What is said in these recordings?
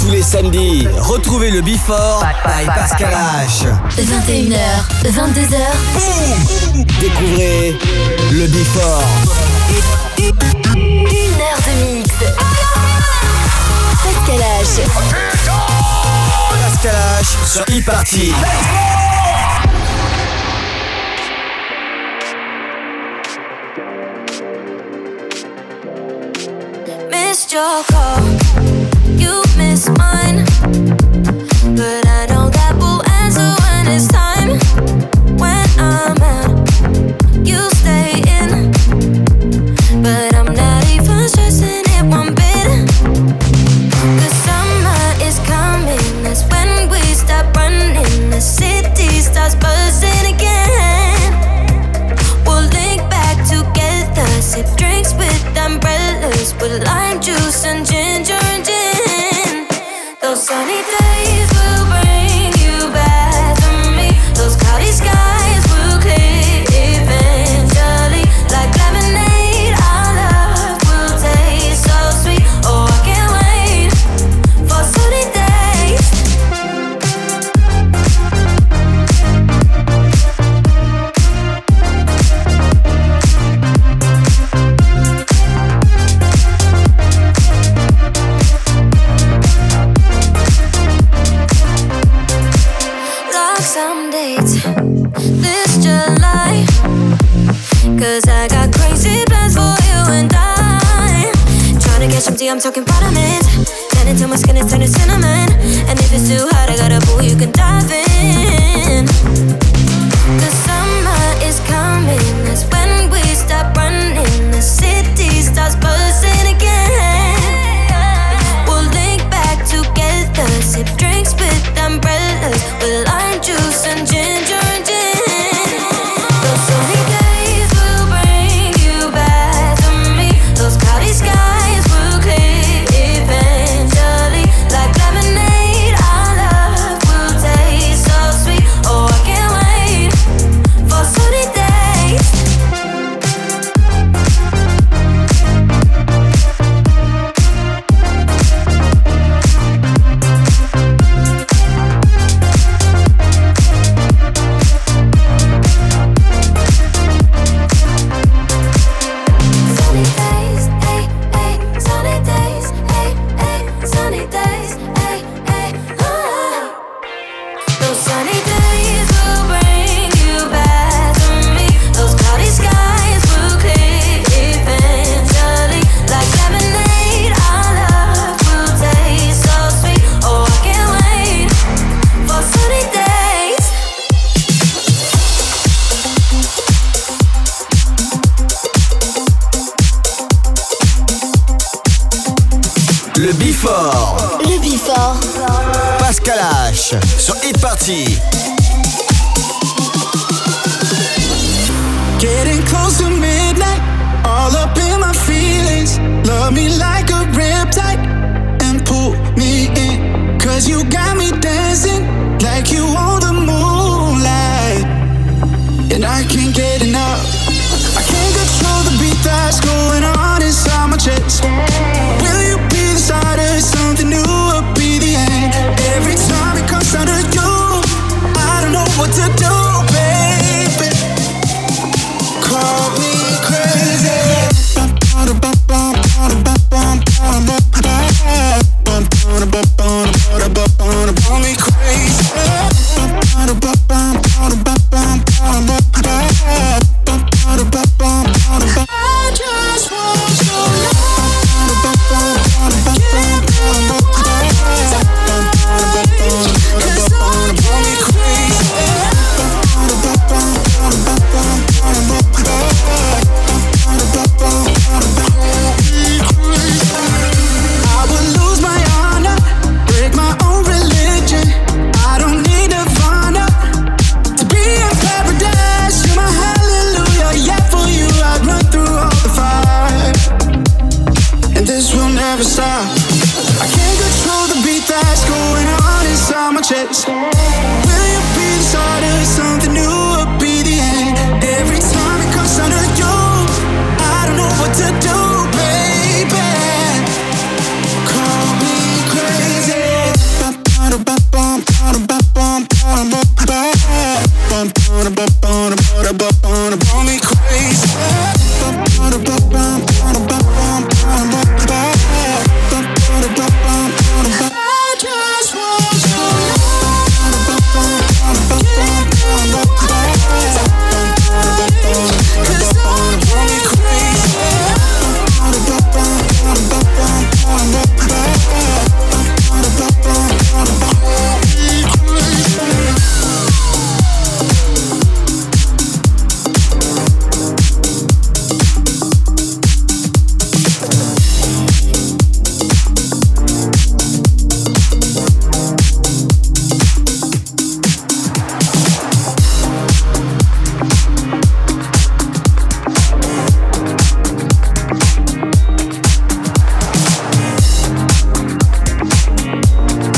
Tous les samedis, retrouvez le Before by Pascal H. 21h, 22h. Découvrez le Before. Une heure de mix. Pascal H. Pascal H sur e-party. Your call. promise mine.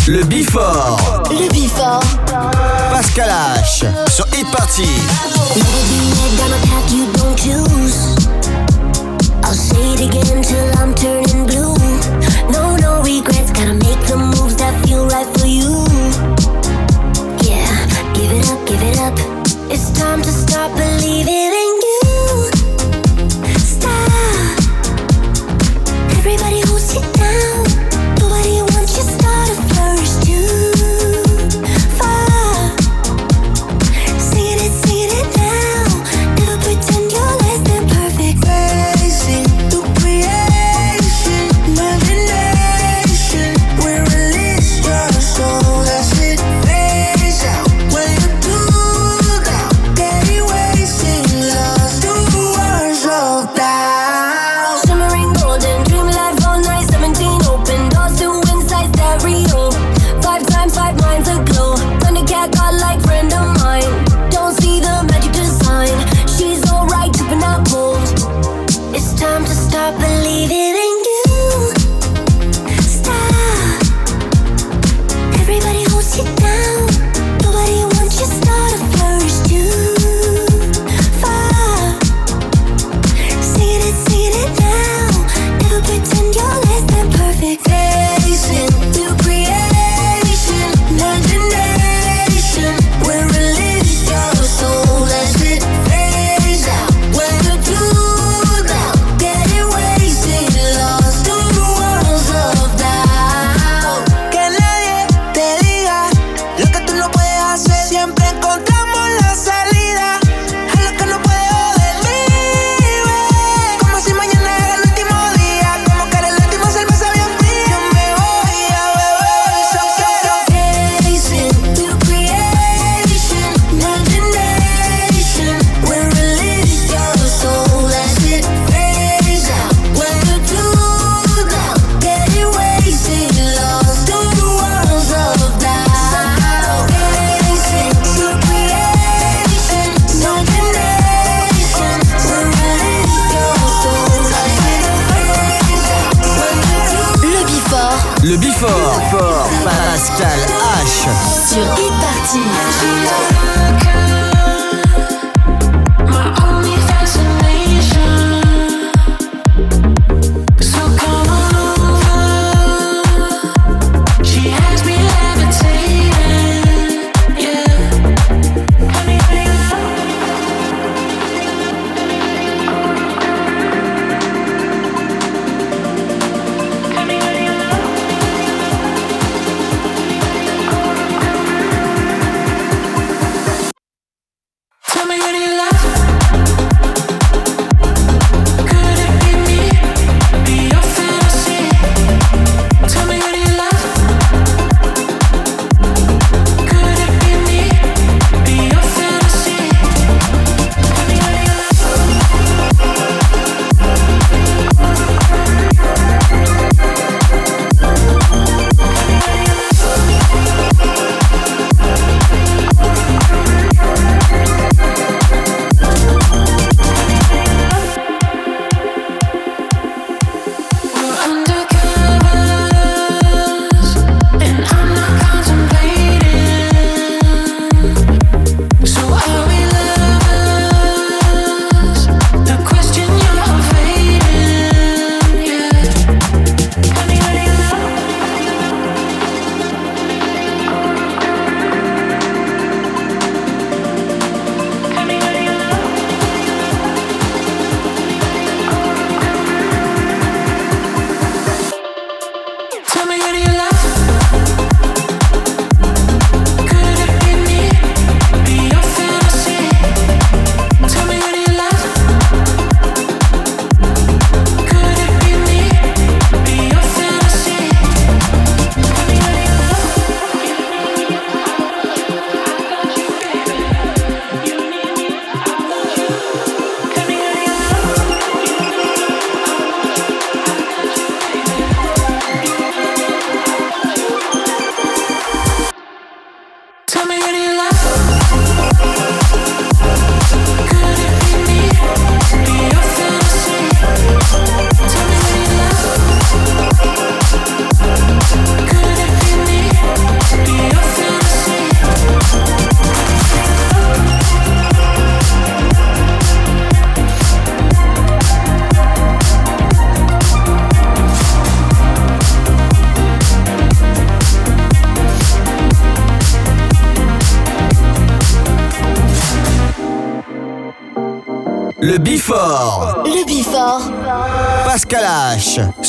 Le Bifort. Le Bifort. Pascal H. Sur Hit Party. I'll say it again till I'm turning blue. No, no regrets, gotta make the moves that feel right for you. Yeah, give it up, give it up. It's time to stop believing in you. Stop. Everybody hold it down.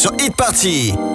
sur Hit Party.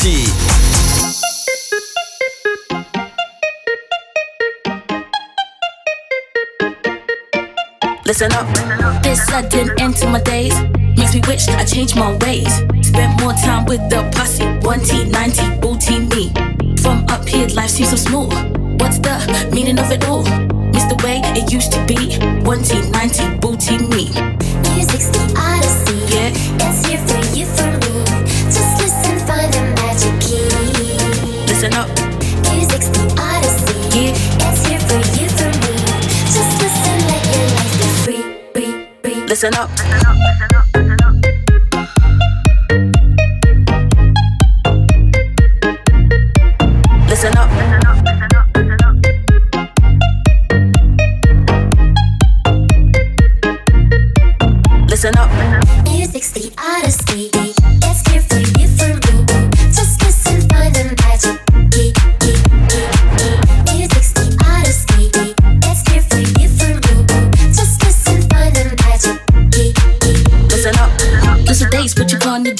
Listen up. This sudden end to my days makes me wish I changed my ways. Spent more time with the posse. One T, ninety, booty me. From up here, life seems so small. What's the meaning of it all? It's the way it used to be. One T, ninety, booty me. listen up. Listen up.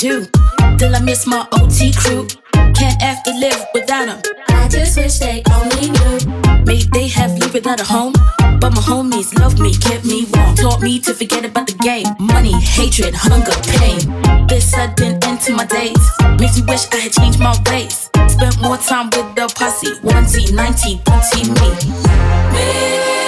do. Till I miss my OT crew. Can't have to live without them. I just wish they only knew. may they have lived without a home. But my homies love me, kept me warm. Taught me to forget about the game. Money, hatred, hunger, pain. This sudden end to my days makes me wish I had changed my ways. Spent more time with the posse. 1T, 90, 30 me. me.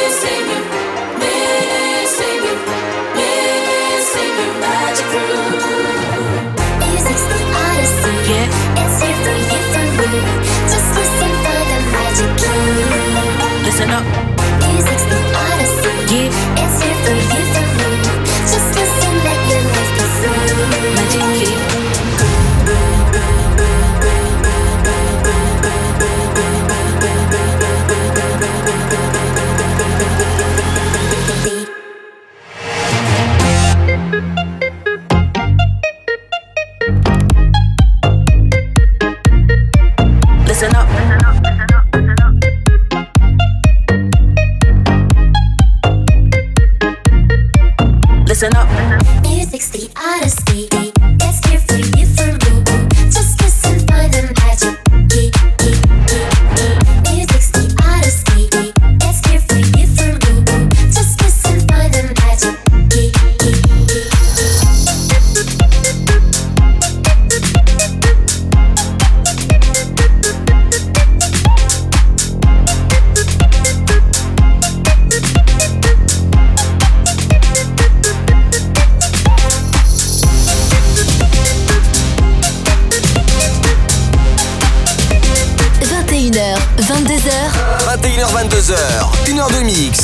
listen up. Music's the Odyssey. Yeah. It's here for you.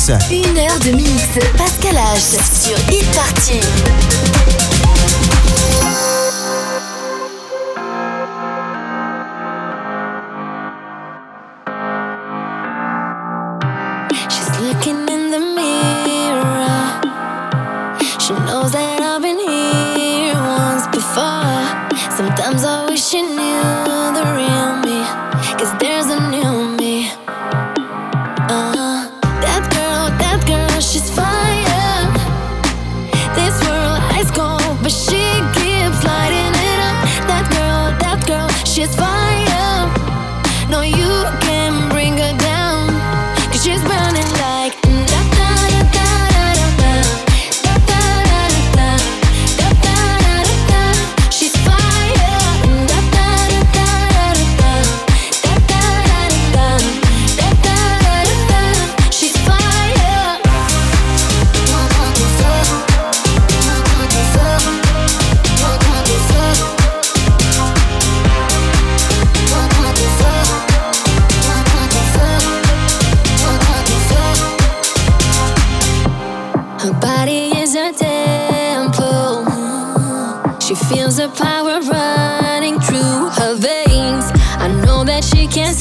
Une heure de mix, Pascal H. Sur a power running through her veins. I know that she can't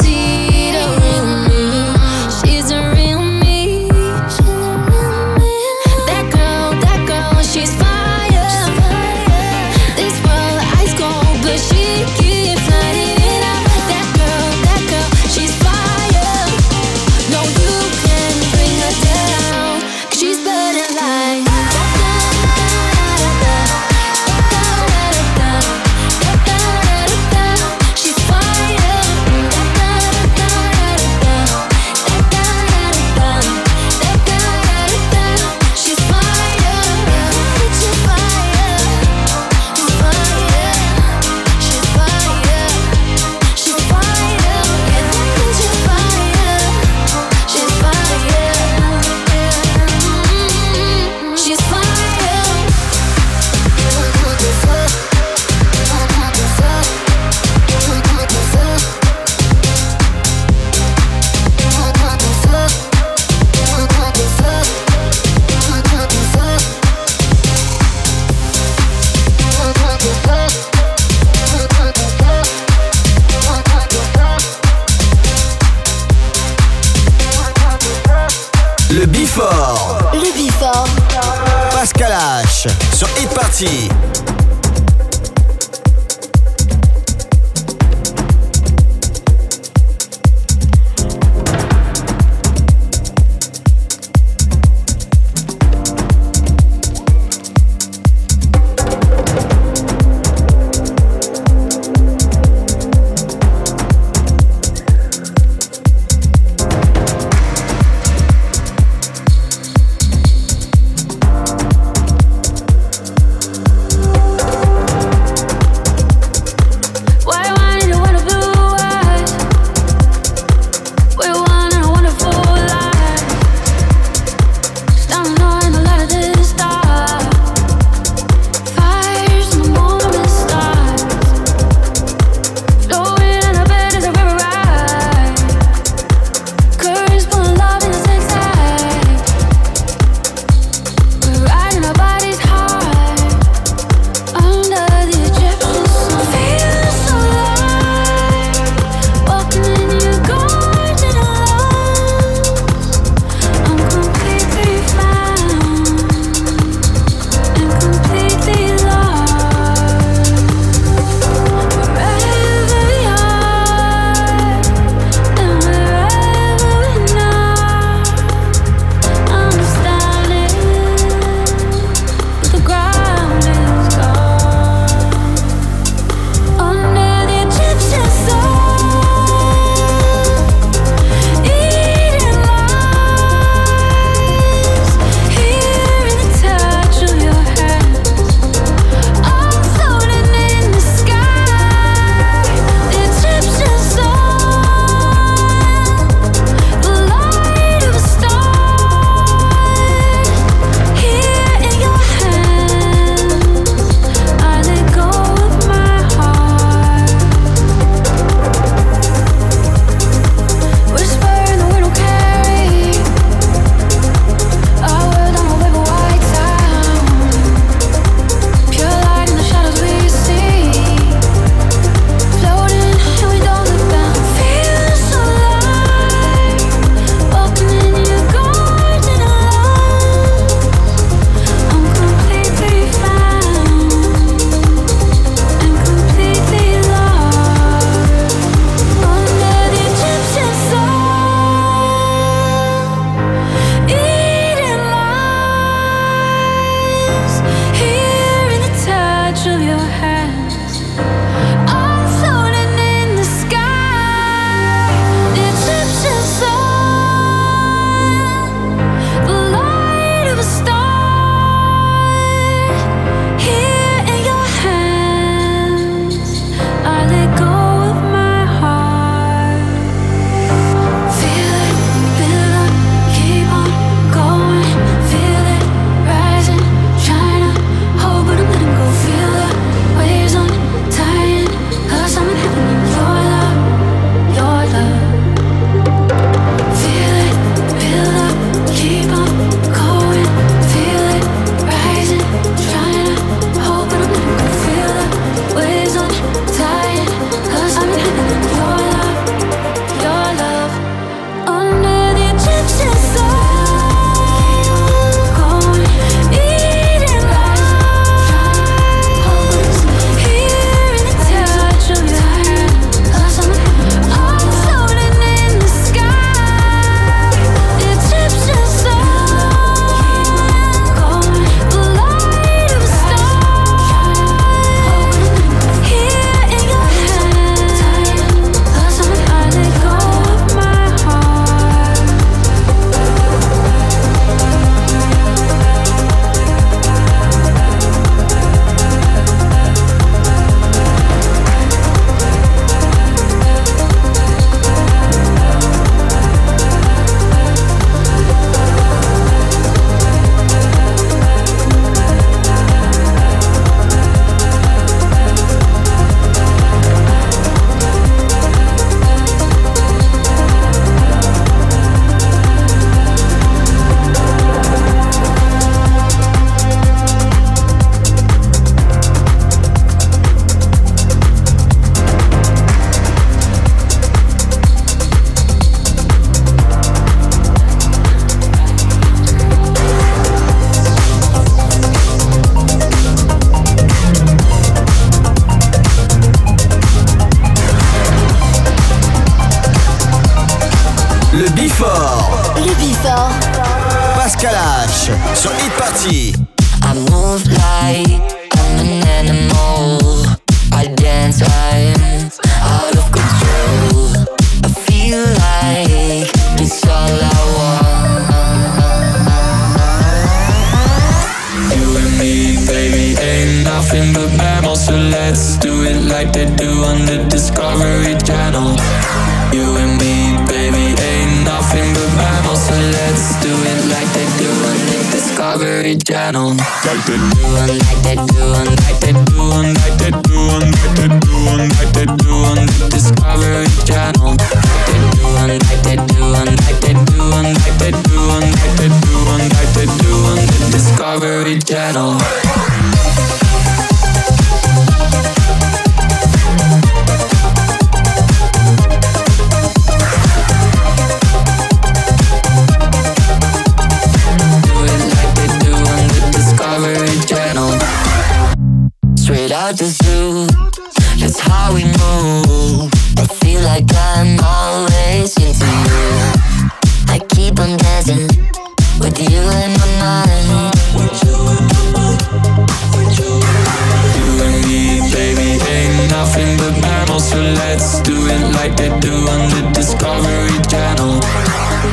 channel, so let's do it like they do on the Discovery Channel.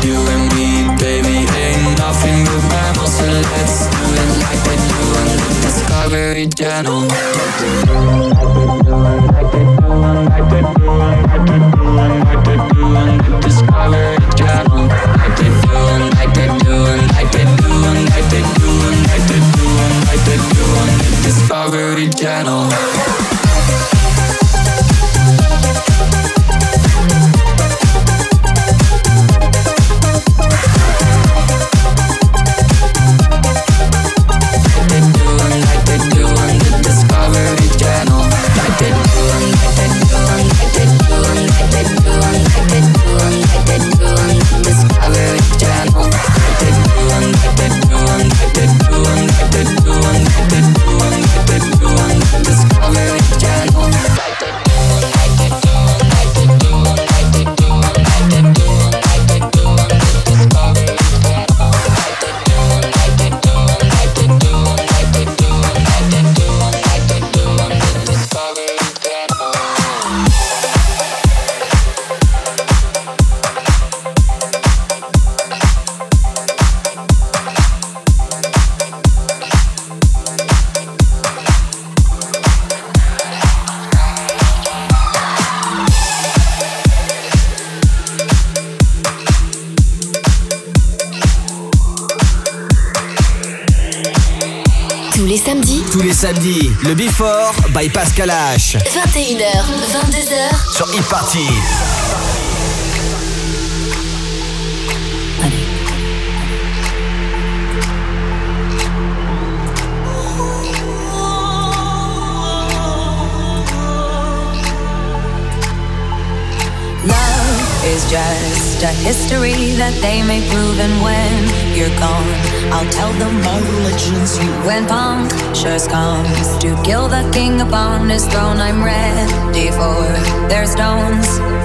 You and me, baby, ain't nothing but mammals, so let's do it like they do on the Discovery Channel. Discovery Channel, like they do, like they do, like they do, like they do, like they do, like they do on the Discovery Channel. Le Before by Pascal H. 21h, 22h sur e-party. is just a history that they may prove. And when you're gone, I'll tell them my religion's you. and punk, just comes to kill the king upon his throne, I'm ready for their stones.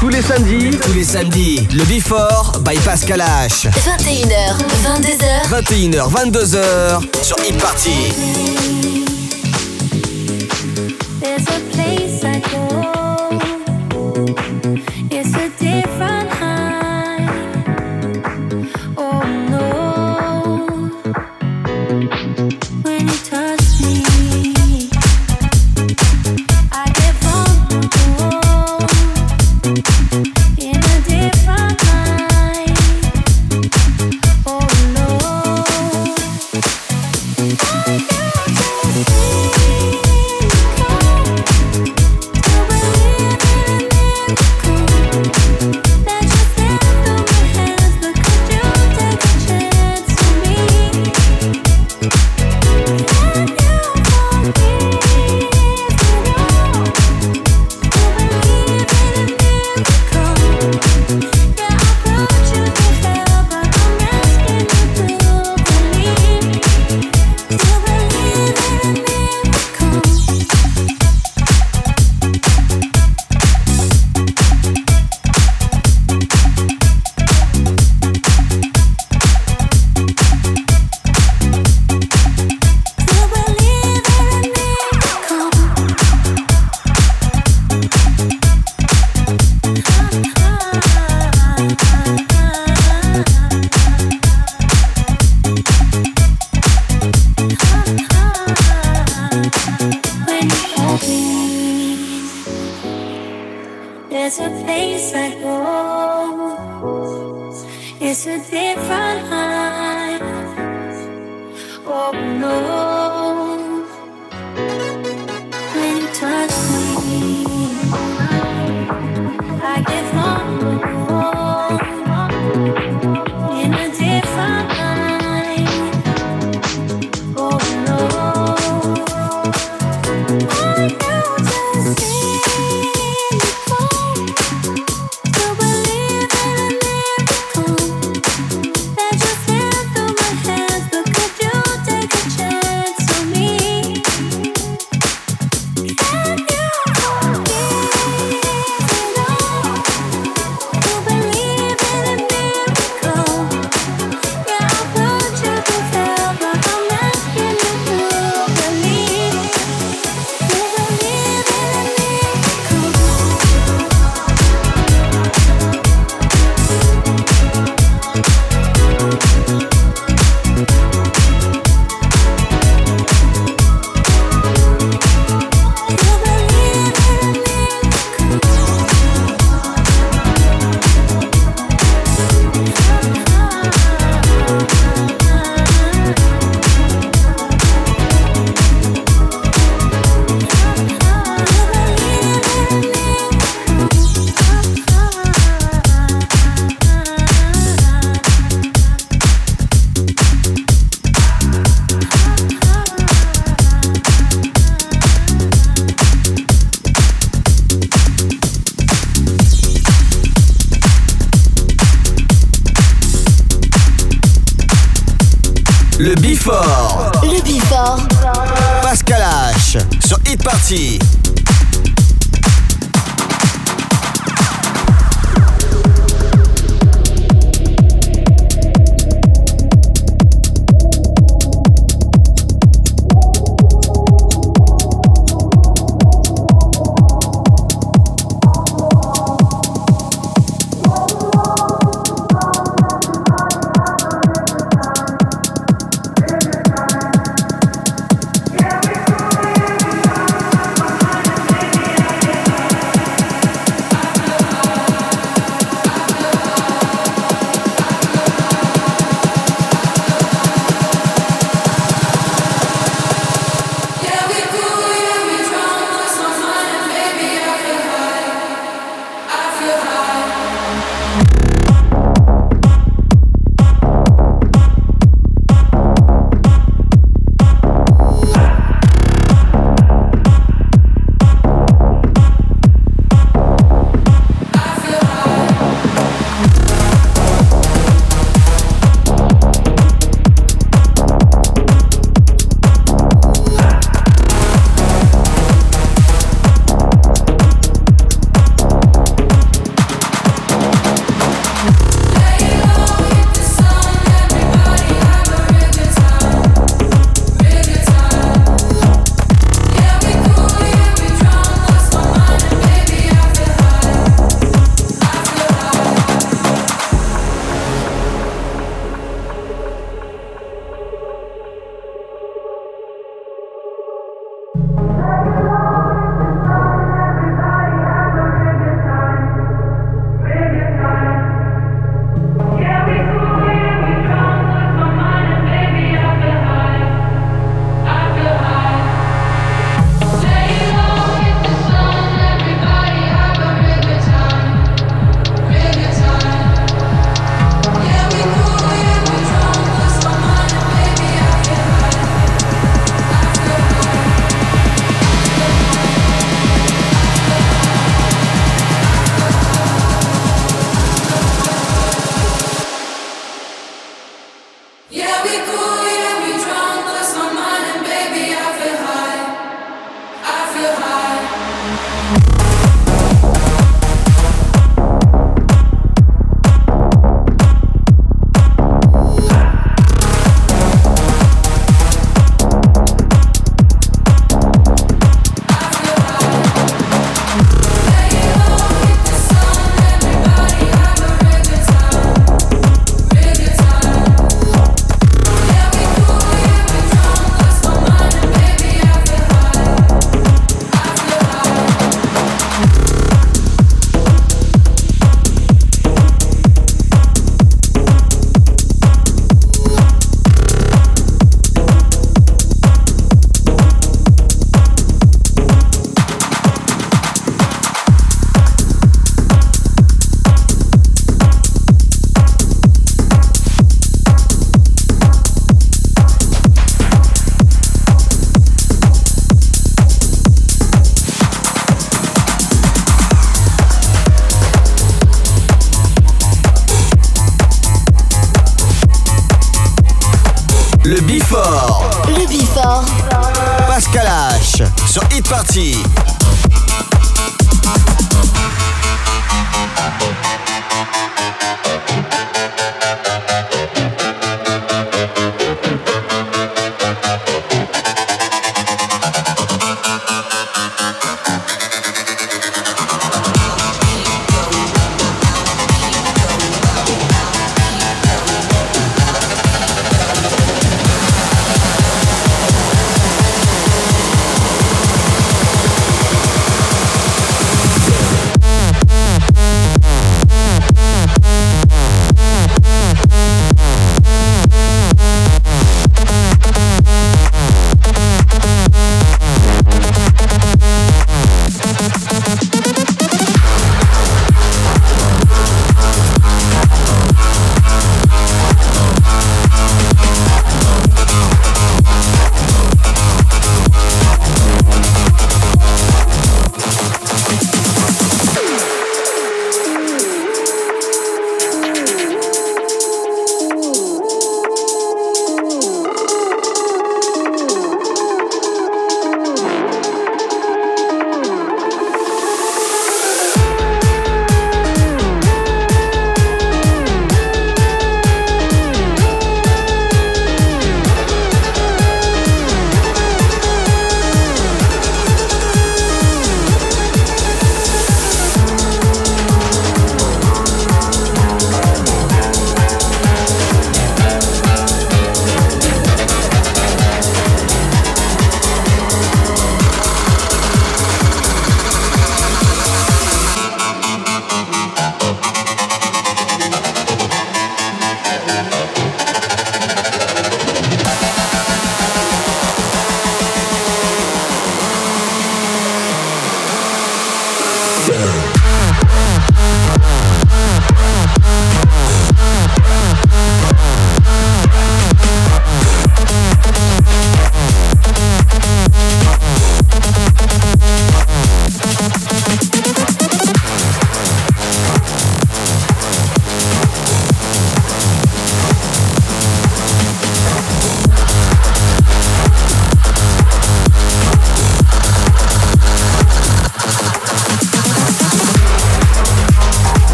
Tous les samedis, tous les samedis, le Before by Pascal H. 21h, 22h. 21h, 22h sur e Party.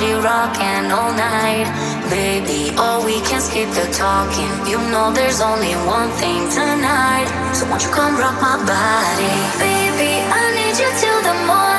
party rocking all night. Baby, oh, we can skip the talking. You know there's only one thing tonight. So won't you come rock my body? Baby, I need you till the morning.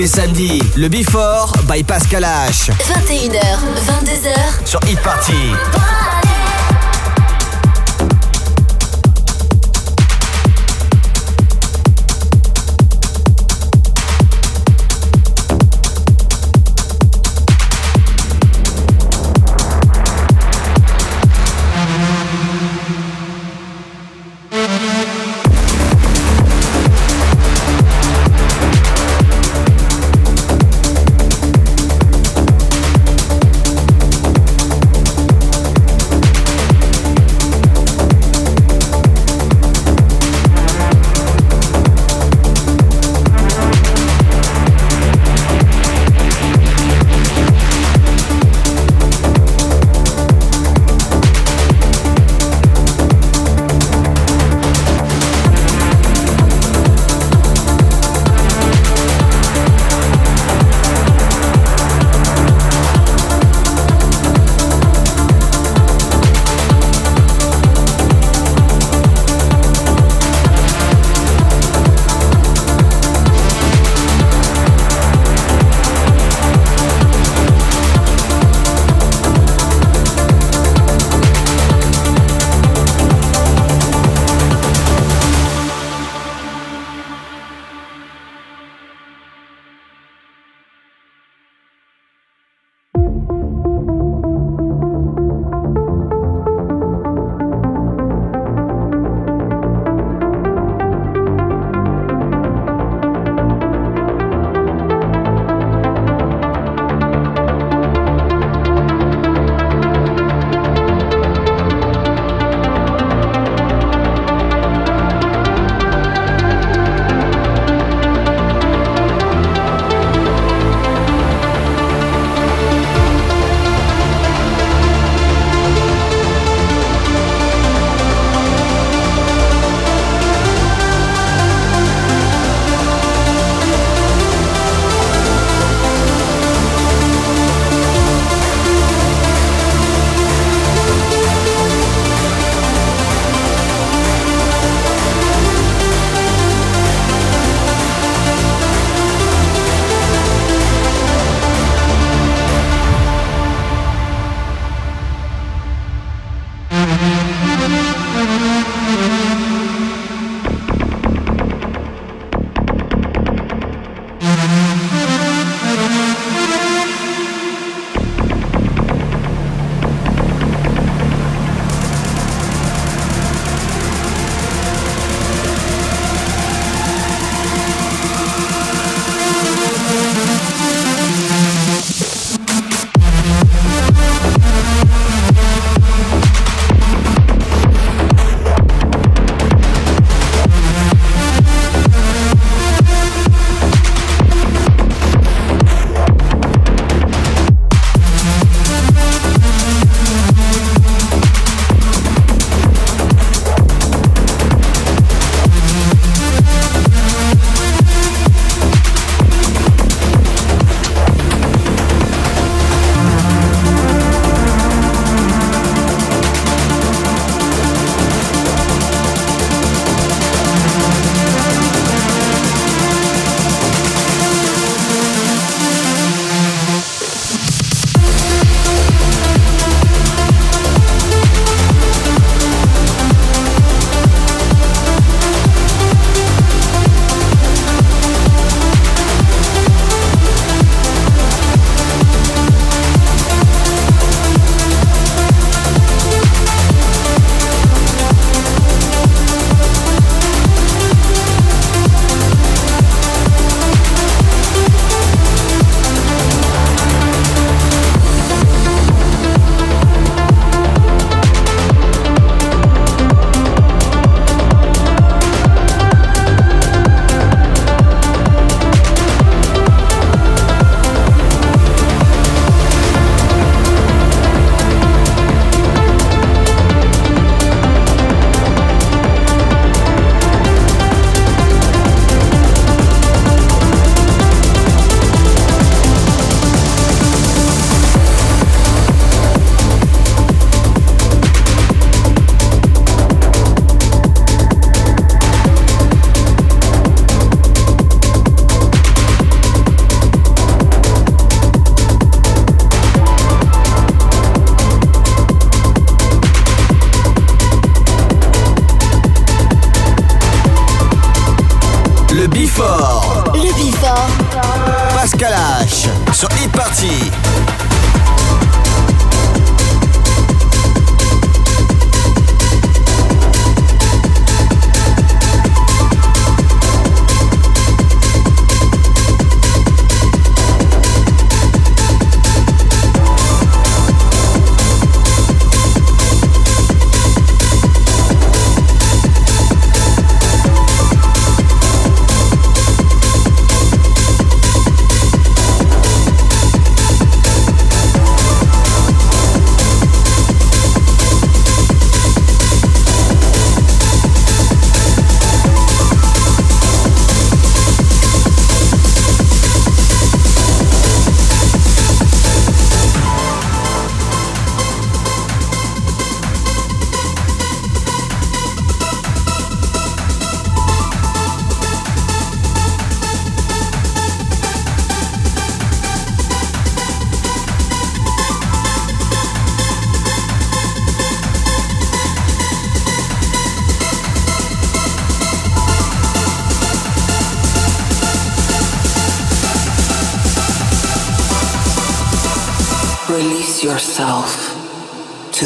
Les samedis, le Before by Pascal H. 21h, 22h. Sur Hit Party.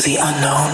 The unknown.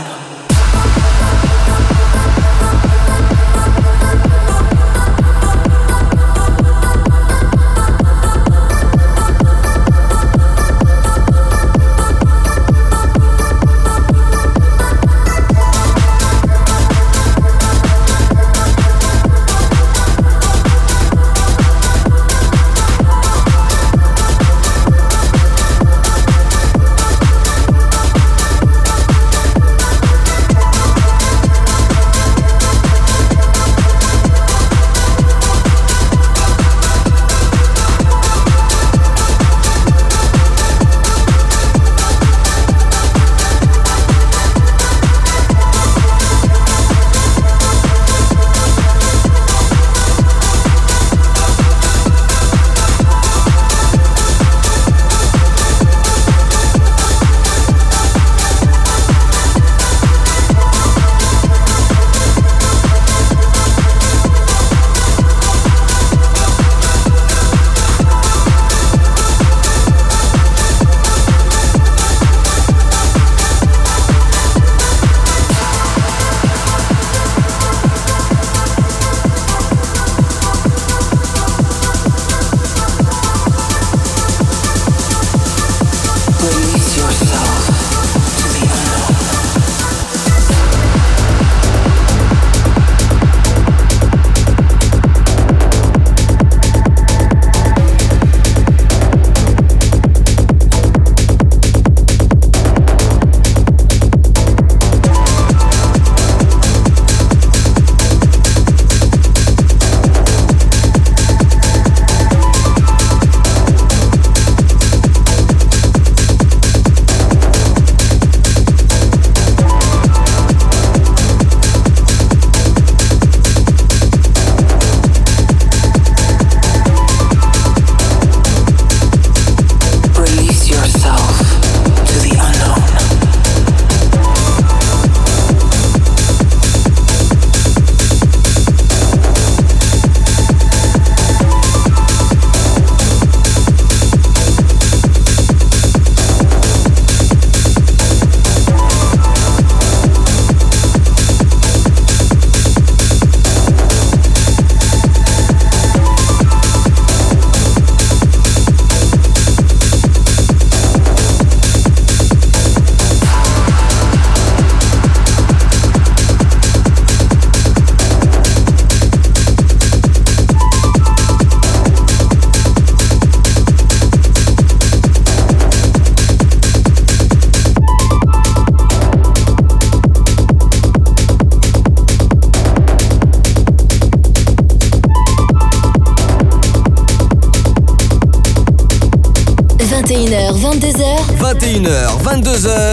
21h, 22h,